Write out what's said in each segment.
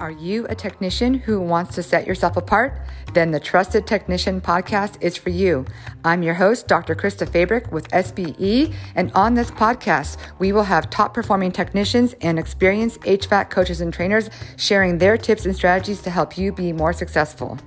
Are you a technician who wants to set yourself apart? Then the Trusted Technician podcast is for you. I'm your host, Dr. Krista Fabric with SBE, and on this podcast, we will have top performing technicians and experienced HVAC coaches and trainers sharing their tips and strategies to help you be more successful.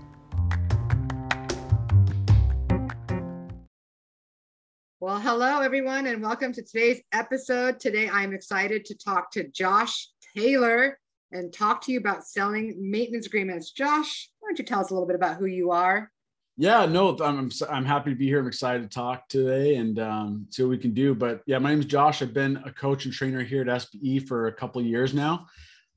Well, hello, everyone, and welcome to today's episode. Today, I'm excited to talk to Josh Taylor and talk to you about selling maintenance agreements. Josh, why don't you tell us a little bit about who you are? Yeah, no, I'm, I'm happy to be here. I'm excited to talk today and um, see what we can do. But yeah, my name is Josh. I've been a coach and trainer here at SBE for a couple years now.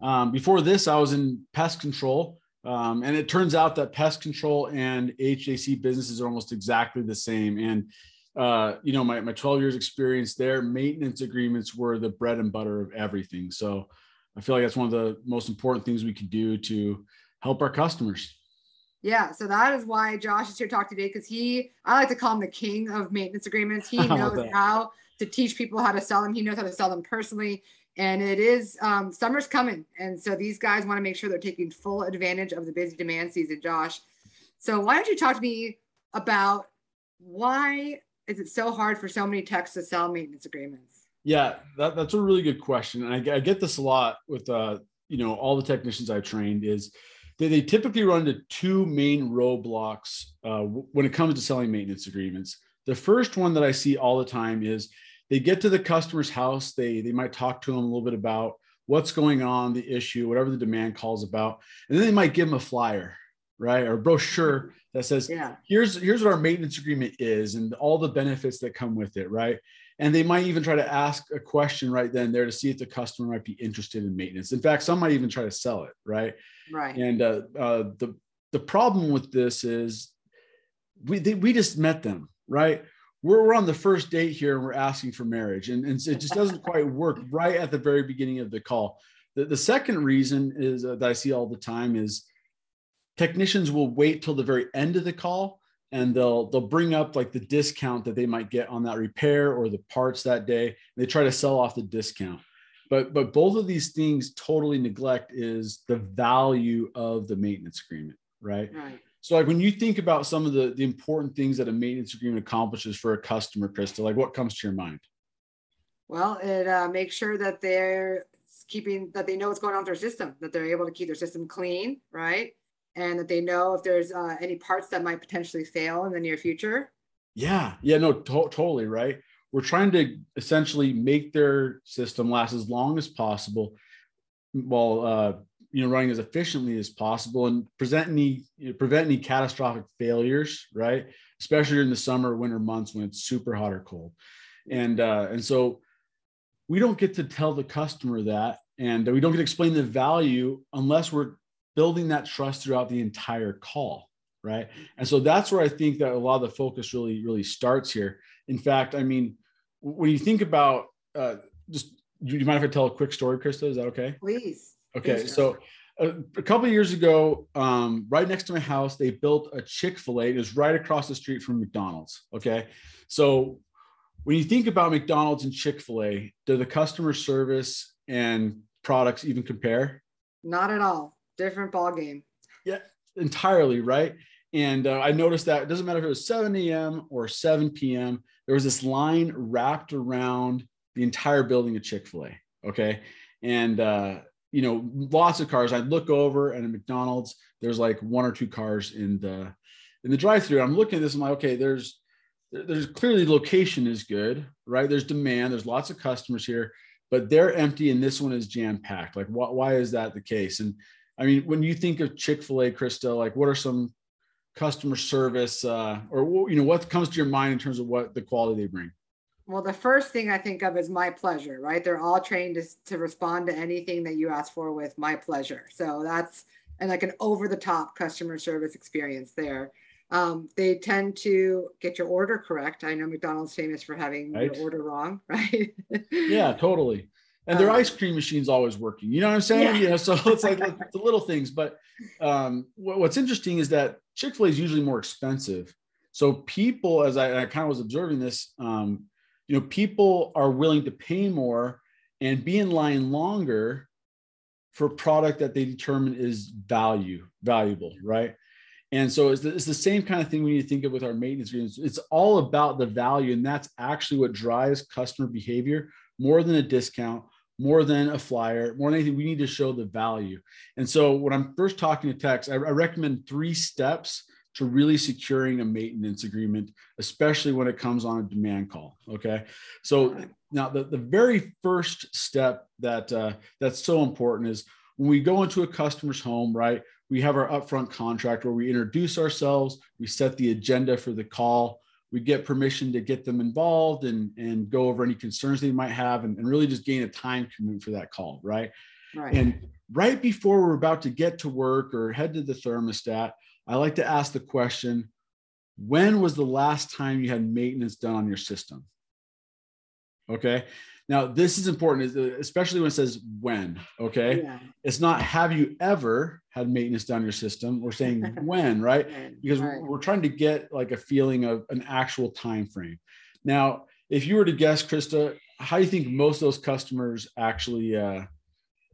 Um, before this, I was in pest control. Um, and it turns out that pest control and HVAC businesses are almost exactly the same. And, uh, you know, my, my 12 years experience there, maintenance agreements were the bread and butter of everything. So I feel like that's one of the most important things we can do to help our customers. Yeah, so that is why Josh is here to talk today because he, I like to call him the king of maintenance agreements. He knows how to teach people how to sell them. He knows how to sell them personally. And it is um, summer's coming, and so these guys want to make sure they're taking full advantage of the busy demand season. Josh, so why don't you talk to me about why is it so hard for so many techs to sell maintenance agreements? Yeah, that, that's a really good question, and I, I get this a lot with uh, you know all the technicians I've trained is they, they typically run into two main roadblocks uh, when it comes to selling maintenance agreements. The first one that I see all the time is they get to the customer's house, they they might talk to them a little bit about what's going on, the issue, whatever the demand calls about, and then they might give them a flyer, right, or brochure that says, yeah. "Here's here's what our maintenance agreement is and all the benefits that come with it," right? And they might even try to ask a question right then there to see if the customer might be interested in maintenance. In fact some might even try to sell it right? Right. And uh, uh, the the problem with this is we they, we just met them right? We're, we're on the first date here and we're asking for marriage. And, and it just doesn't quite work right at the very beginning of the call. The, the second reason is uh, that i see all the time is technicians will wait till the very end of the call and they'll they'll bring up like the discount that they might get on that repair or the parts that day. They try to sell off the discount. But but both of these things totally neglect is the value of the maintenance agreement right? Right. So like when you think about some of the the important things that a maintenance agreement accomplishes for a customer krista like what comes to your mind? Well it uh, makes sure that they're keeping that they know what's going on with their system that they're able to keep their system clean right and that they know if there's uh, any parts that might potentially fail in the near future. Yeah, yeah, no, to- totally right. We're trying to essentially make their system last as long as possible, while uh, you know running as efficiently as possible and present any you know, prevent any catastrophic failures, right? Especially in the summer, winter months when it's super hot or cold, and uh, and so we don't get to tell the customer that, and we don't get to explain the value unless we're building that trust throughout the entire call right? And so that's where i think that a lot of the focus really really starts here. In fact i mean when you think about uh, just do you mind if i tell a quick story krista? Is that okay? Please. Okay please so a, a, couple years ago um, right next to my house they built a chick-fil-a. It was right across the street from mcdonald's okay? So when you think about mcdonald's and chick-fil-a do the customer service and products even compare? Not at all different ball game. Yeah, entirely right. And uh, I noticed that it doesn't matter if it was 7 a.m. or 7 p.m. There was this line wrapped around the entire building of Chick Fil A. Okay, and uh, you know, lots of cars. I'd look over and at McDonald's, there's like one or two cars in the in the drive-through. I'm looking at this. And I'm like, okay, there's there's clearly location is good, right? There's demand. There's lots of customers here, but they're empty, and this one is jam packed. Like, wh- why is that the case? And I mean, when you think of Chick Fil A, Krista, like what are some customer service, uh, or you know, what comes to your mind in terms of what the quality they bring? Well, the first thing I think of is my pleasure, right? They're all trained to, to respond to anything that you ask for with my pleasure. So that's and like an over the top customer service experience there. Um, they tend to get your order correct. I know McDonald's famous for having right. your order wrong, right? yeah, totally and their um, ice cream machine's always working. You know what I'm saying? Yeah. You know, so it's like the little things. But um, what's interesting is that Chick Fil A is usually more expensive. So people, as I, I kind of was observing this, um, you know, people are willing to pay more and be in line longer for a product that they determine is value valuable right and so it's the, it's the same kind of thing we need to think of with our maintenance agreements it's all about the value and that's actually what drives customer behavior more than a discount more than a flyer more than anything we need to show the value and so when i'm first talking to techs i, I recommend three steps to really securing a maintenance agreement, especially when it comes on a demand call. Okay. So now the, the very first step that uh, that's so important is when we go into a customer's home, right? We have our upfront contract where we introduce ourselves, we set the agenda for the call, we get permission to get them involved and, and go over any concerns they might have and, and really just gain a time commitment for that call, right? Right. And right before we're about to get to work or head to the thermostat, I like to ask the question when was the last time you had maintenance done on your system? Okay. Now, this is important, especially when it says when. Okay. Yeah. It's not have you ever had maintenance done your system? We're saying when, right? Because right. we're trying to get like a feeling of an actual time frame. Now, if you were to guess, Krista, how do you think most of those customers actually uh,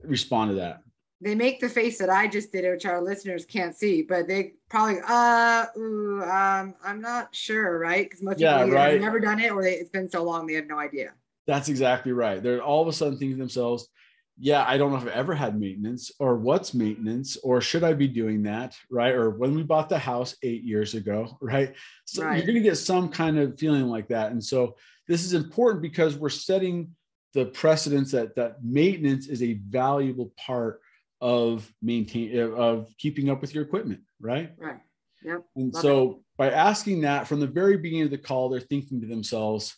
respond to that? they make the face that I just did, which our listeners can't see, but they probably, uh, ooh, um, I'm not sure, right? Because most yeah, people right. have never done it or they, it's been so long they have no idea. That's exactly right. They're all of a sudden thinking to themselves, yeah, I don't know if I've ever had maintenance or what's maintenance or should I be doing that, right? Or when we bought the house eight years ago, right? So right. you're going to get some kind of feeling like that. And so this is important because we're setting the precedence that that maintenance is a valuable part of maintain of keeping up with your equipment, right? Right. Yep. And Love so it. by asking that from the very beginning of the call, they're thinking to themselves,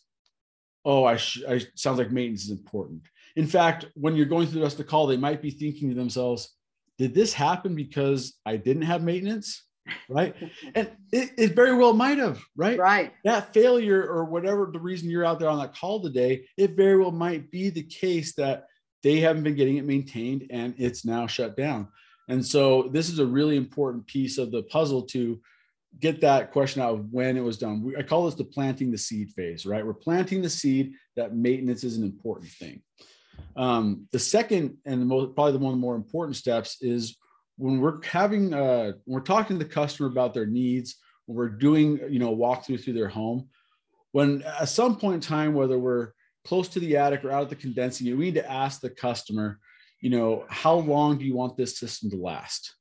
"Oh, I, sh- I sounds like maintenance is important." In fact, when you're going through the rest of the call, they might be thinking to themselves, "Did this happen because I didn't have maintenance?" right? and it, it, very well might have, right? Right. That failure or whatever the reason you're out there on that call today, it very well might be the case that they haven't been getting it maintained and it's now shut down. And so this is a really important piece of the puzzle to get that question out of when it was done. I call this the planting the seed phase, right? We're planting the seed that maintenance is an important thing. Um, the second and the most, probably the one of the more important steps is when we're having uh, when we're talking to the customer about their needs, when we're doing you know walkthrough through their home, when at some point in time, whether we're close to the attic or out of the condensing we need to ask the customer, you know, how long do you want this system to last?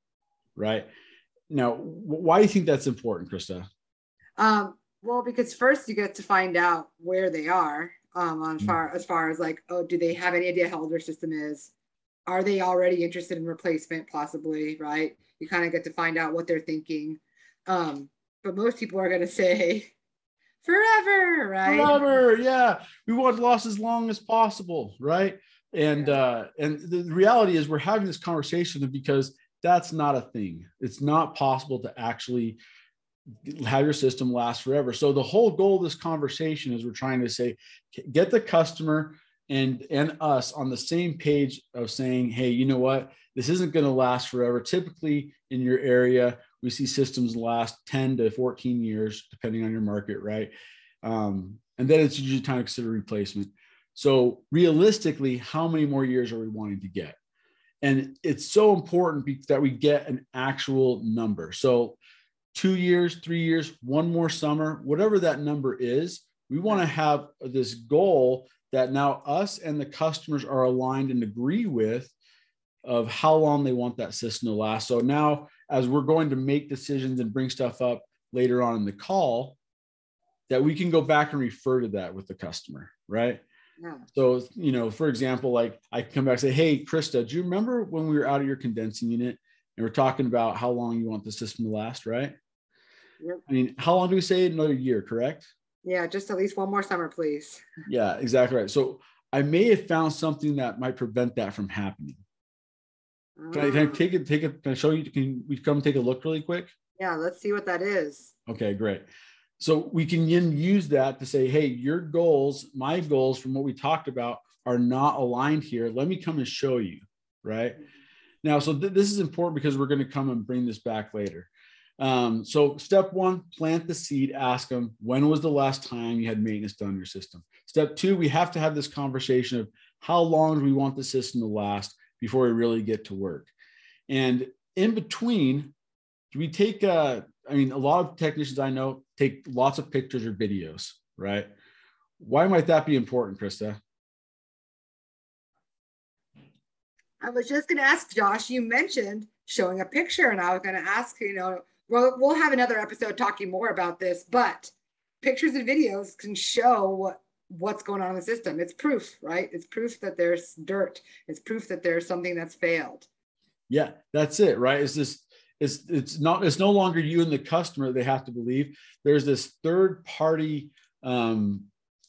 Right. Now, why do you think that's important, Krista? Um, well, because first you get to find out where they are um, on mm-hmm. far as far as like, oh, do they have any idea how old their system is? Are they already interested in replacement, possibly? Right. You kind of get to find out what they're thinking. Um, but most people are going to say, forever, right? Forever, yeah. We want last as long as possible, right? And yeah. uh, and the reality is we're having this conversation because that's not a thing. It's not possible to actually have your system last forever. So the whole goal of this conversation is we're trying to say, get the customer and and us on the same page of saying, hey, you know what? This isn't going to last forever. Typically in your area, we see systems last 10 to 14 years, depending on your market, right? Um, and then it's usually time to consider replacement. So realistically, how many more years are we wanting to get? And it's so important that we get an actual number. So two years, three years, one more summer, whatever that number is, we want to have this goal that now us and the customers are aligned and agree with of how long they want that system to last. So now as we're going to make decisions and bring stuff up later on in the call, that we can go back and refer to that with the customer, right? Yeah. So, you know, for example, like I come back and say, Hey, Krista, do you remember when we were out of your condensing unit and we're talking about how long you want the system to last, right? Yep. I mean, how long do we say? Another year, correct? Yeah, just at least one more summer, please. Yeah, exactly right. So I may have found something that might prevent that from happening. Can I, can I ah. take it? Take it? Can I show you? Can we come take a look really quick? Yeah, let's see what that is. Okay, great. So we can then use that to say, hey, your goals, my goals from what we talked about are not aligned here. Let me come and show you, right? Now, so th- this is important because we're going to come and bring this back later. Um, so step one, plant the seed, ask them, when was the last time you had maintenance done your system? Step two, we have to have this conversation of how long do we want the system to last? before we really get to work. And in between, do we take uh I mean a lot of technicians I know take lots of pictures or videos, right? Why might that be important, Krista? I was just going to ask Josh, you mentioned showing a picture, and I was going to ask, you know, well, we'll have another episode talking more about this, but pictures and videos can show what, what's going on in the system. It's proof, right? It's proof that there's dirt. It's proof that there's something that's failed. Yeah, that's it, right? It's this it's it's not it's no longer you and the customer they have to believe. There's this third party um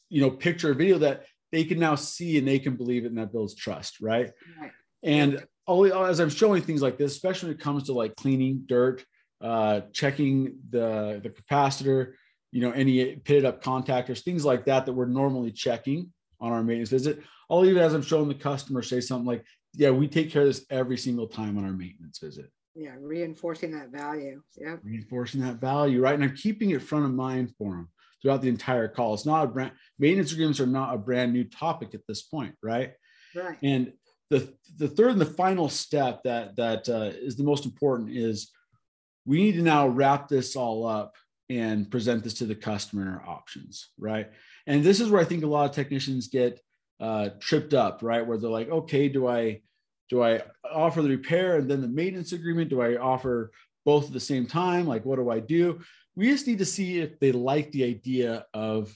you know picture or video that they can now see and they can believe it and that builds trust, right? right. And as I'm showing things like this, especially when it comes to like cleaning dirt, uh, checking the, the capacitor, you know, any pitted up contactors, things like that, that we're normally checking on our maintenance visit. I'll even as I'm showing the customer say something like, yeah, we take care of this every single time on our maintenance visit. Yeah, reinforcing that value. Yeah. Reinforcing that value, right? And I'm keeping it front of mind for them throughout the entire call. It's not a brand maintenance agreements are not a brand new topic at this point, right? Right. And the the third and the final step that that uh, is the most important is we need to now wrap this all up and present this to the customer in our options right and this is where i think a lot of technicians get uh, tripped up right where they're like okay do i do i offer the repair and then the maintenance agreement? Do i offer both at the same time? Like what do i do? We just need to see if they like the idea of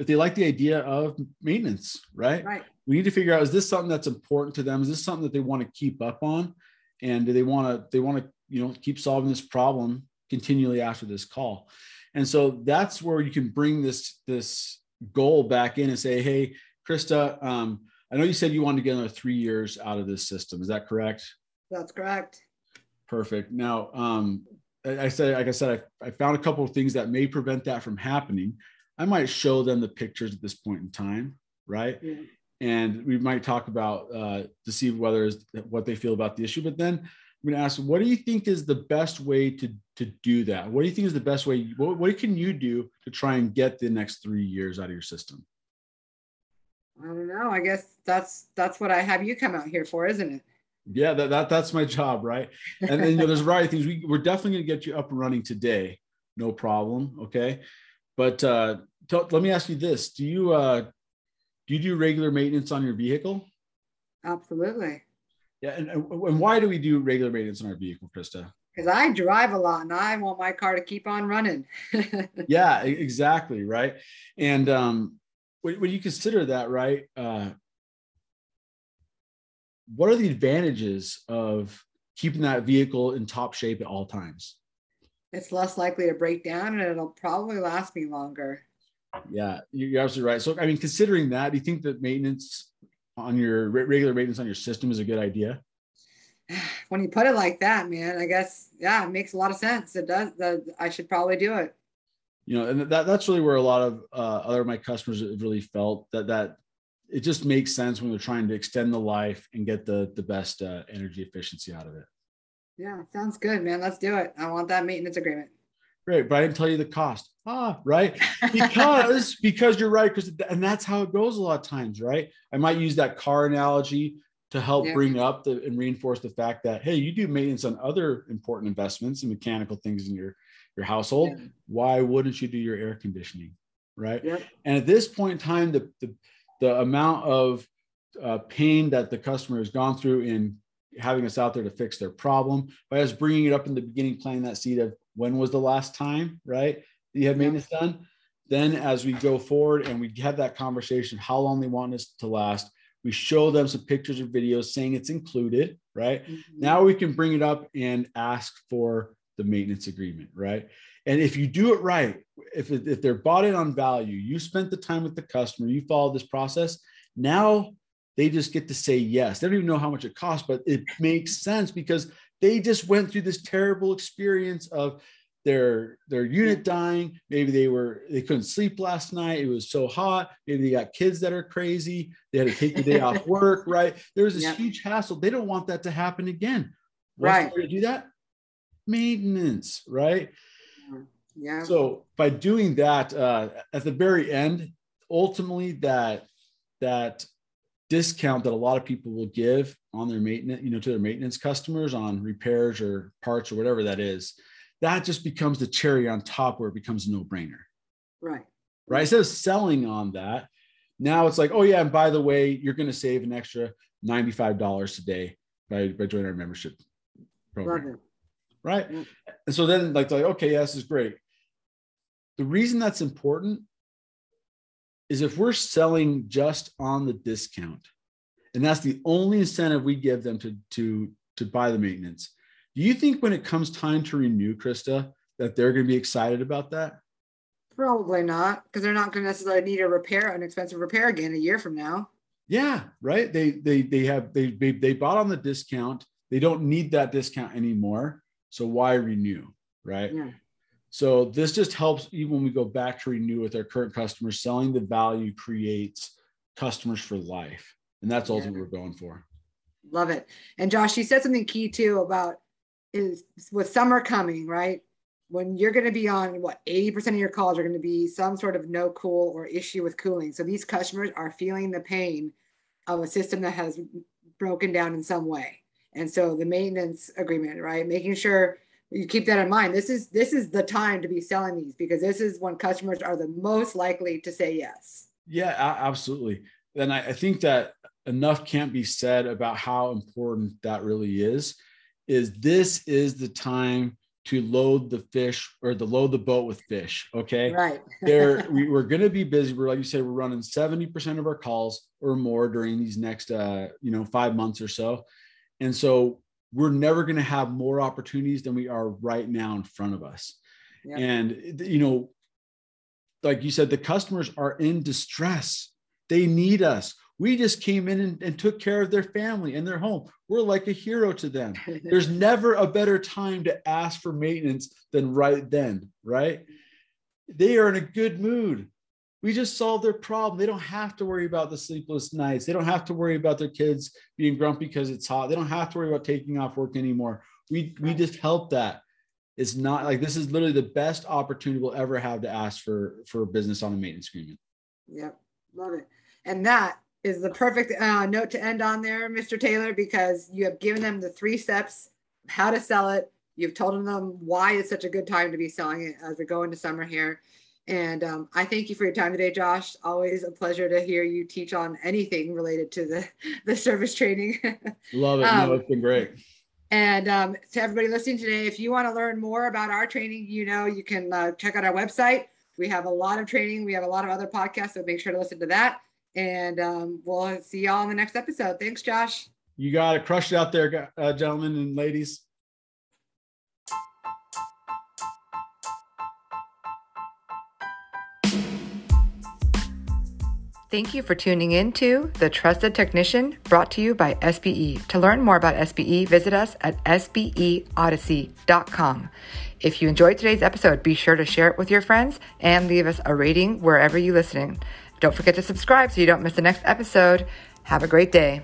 if they like the idea of maintenance right? Right. We need to figure out is this something that's important to them? Is this something that they want to keep up on? And do they want to they want to you know keep solving this problem continually after this call? And so that's where you can bring this this goal back in and say hey krista um, i know you said you wanted to get another three years out of this system is that correct that's correct perfect now um, I, said like i said I, I found a couple of things that may prevent that from happening i might show them the pictures at this point in time right yeah and we might talk about uh, to see whether what they feel about the issue. But then I'm going to ask, what do you think is the best way to to do that? What do you think is the best way? What, what can you do to try and get the next three years out of your system? I don't know. I guess that's that's what I have you come out here for, isn't it? Yeah, that, that that's my job, right? And then you know, there's a variety of things. We, we're definitely going to get you up and running today, no problem. Okay, but uh, t- let me ask you this: Do you uh, do you do regular maintenance on your vehicle? Absolutely. Yeah, and, and why do we do regular maintenance on our vehicle, Krista? Because I drive a lot and I want my car to keep on running. yeah, exactly, right. And um, when, when you consider that, right, uh, what are the advantages of keeping that vehicle in top shape at all times? It's less likely to break down and it'll probably last me longer. Yeah, you're absolutely right. So, I mean, considering that, do you think that maintenance on your regular maintenance on your system is a good idea? When you put it like that, man, I guess yeah, it makes a lot of sense. It does. That I should probably do it. You know, and that that's really where a lot of uh, other of my customers have really felt that that it just makes sense when they're trying to extend the life and get the the best uh, energy efficiency out of it. Yeah, sounds good, man. Let's do it. I want that maintenance agreement. Great, but I didn't tell you the cost. Ah, right? Because because you're right, because and that's how it goes a lot of times, right? I might use that car analogy to help yeah. bring up the, and reinforce the fact that hey, you do maintenance on other important investments and mechanical things in your your household. Yeah. Why wouldn't you do your air conditioning, right? Yeah. And at this point in time, the the, the amount of uh, pain that the customer has gone through in having us out there to fix their problem by us bringing it up in the beginning, planting that seed of when was the last time, right? That you had maintenance done. Then as we go forward and we have that conversation, how long they want us to last, we show them some pictures or videos saying it's included, right? Mm-hmm. Now we can bring it up and ask for the maintenance agreement, right? And if you do it right, if, if they're bought in on value, you spent the time with the customer, you follow this process, now they just get to say yes. They don't even know how much it costs, but it makes sense because they just went through this terrible experience of their their unit dying. Maybe they were they couldn't sleep last night. It was so hot. Maybe they got kids that are crazy. They had to take the day off work right? There was this yep. huge hassle. They don't want that to happen again. What's right. to do that maintenance right yeah so by doing that uh, at the very end ultimately that that discount that a lot of people will give on their maintenance, you know, to their maintenance customers on repairs or parts or whatever that is, that just becomes the cherry on top where it becomes a no brainer. Right. Right. Instead of selling on that, now it's like, oh yeah, and by the way, you're going to save an extra $95 today by, by joining our membership program. Right. Mm. And so then like, like, okay, yeah, this is great. The reason that's important is if we're selling just on the discount, and that's the only incentive we give them to to to buy the maintenance. Do you think when it comes time to renew, Krista, that they're going to be excited about that? Probably not, because they're not going to necessarily need a repair, an expensive repair again a year from now. Yeah, right. They they they have they they, they bought on the discount. They don't need that discount anymore. So why renew, right? Yeah. So this just helps even when we go back to renew with our current customers, selling the value creates customers for life. And that's ultimately yeah. what we're going for. Love it. And Josh, you said something key too about is with summer coming, right? When you're going to be on what 80% of your calls are going to be some sort of no cool or issue with cooling. So these customers are feeling the pain of a system that has broken down in some way. And so the maintenance agreement, right? Making sure you keep that in mind. This is this is the time to be selling these because this is when customers are the most likely to say yes. Yeah, absolutely. And I, I think that enough can't be said about how important that really is. Is this is the time to load the fish or the load the boat with fish. Okay. Right. there we, are going to be busy. We're like you say, we're running 70% of our calls or more during these next uh, you know, five months or so. And so we're never going to have more opportunities than we are right now in front of us. Yeah. And, you know, like you said, the customers are in distress. They need us. We just came in and, and, took care of their family and their home. We're like a hero to them. There's never a better time to ask for maintenance than right then, right? They are in a good mood we just solve their problem. They don't have to worry about the sleepless nights. They don't have to worry about their kids being grumpy because it's hot. They don't have to worry about taking off work anymore. We we just help that. It's not like this is literally the best opportunity we'll ever have to ask for for a business on a maintenance agreement. Yep, love it. And that is the perfect uh, note to end on there, Mr. Taylor, because you have given them the three steps how to sell it. You've told them why it's such a good time to be selling it as we go into summer here. And um, I thank you for your time today, Josh. Always a pleasure to hear you teach on anything related to the, the service training. Love it. um, no, it's been great. And um, to everybody listening today, if you want to learn more about our training, you know, you can uh, check out our website. We have a lot of training. We have a lot of other podcasts, so make sure to listen to that. And um, we'll see y'all in the next episode. Thanks, Josh. You got to crush it. Crushed out there, uh, gentlemen and ladies. Thank you for tuning in to The Trusted Technician brought to you by SBE. To learn more about SBE, visit us at sbeodyssey.com. If you enjoyed today's episode, be sure to share it with your friends and leave us a rating wherever you're listening. Don't forget to subscribe so you don't miss the next episode. Have a great day.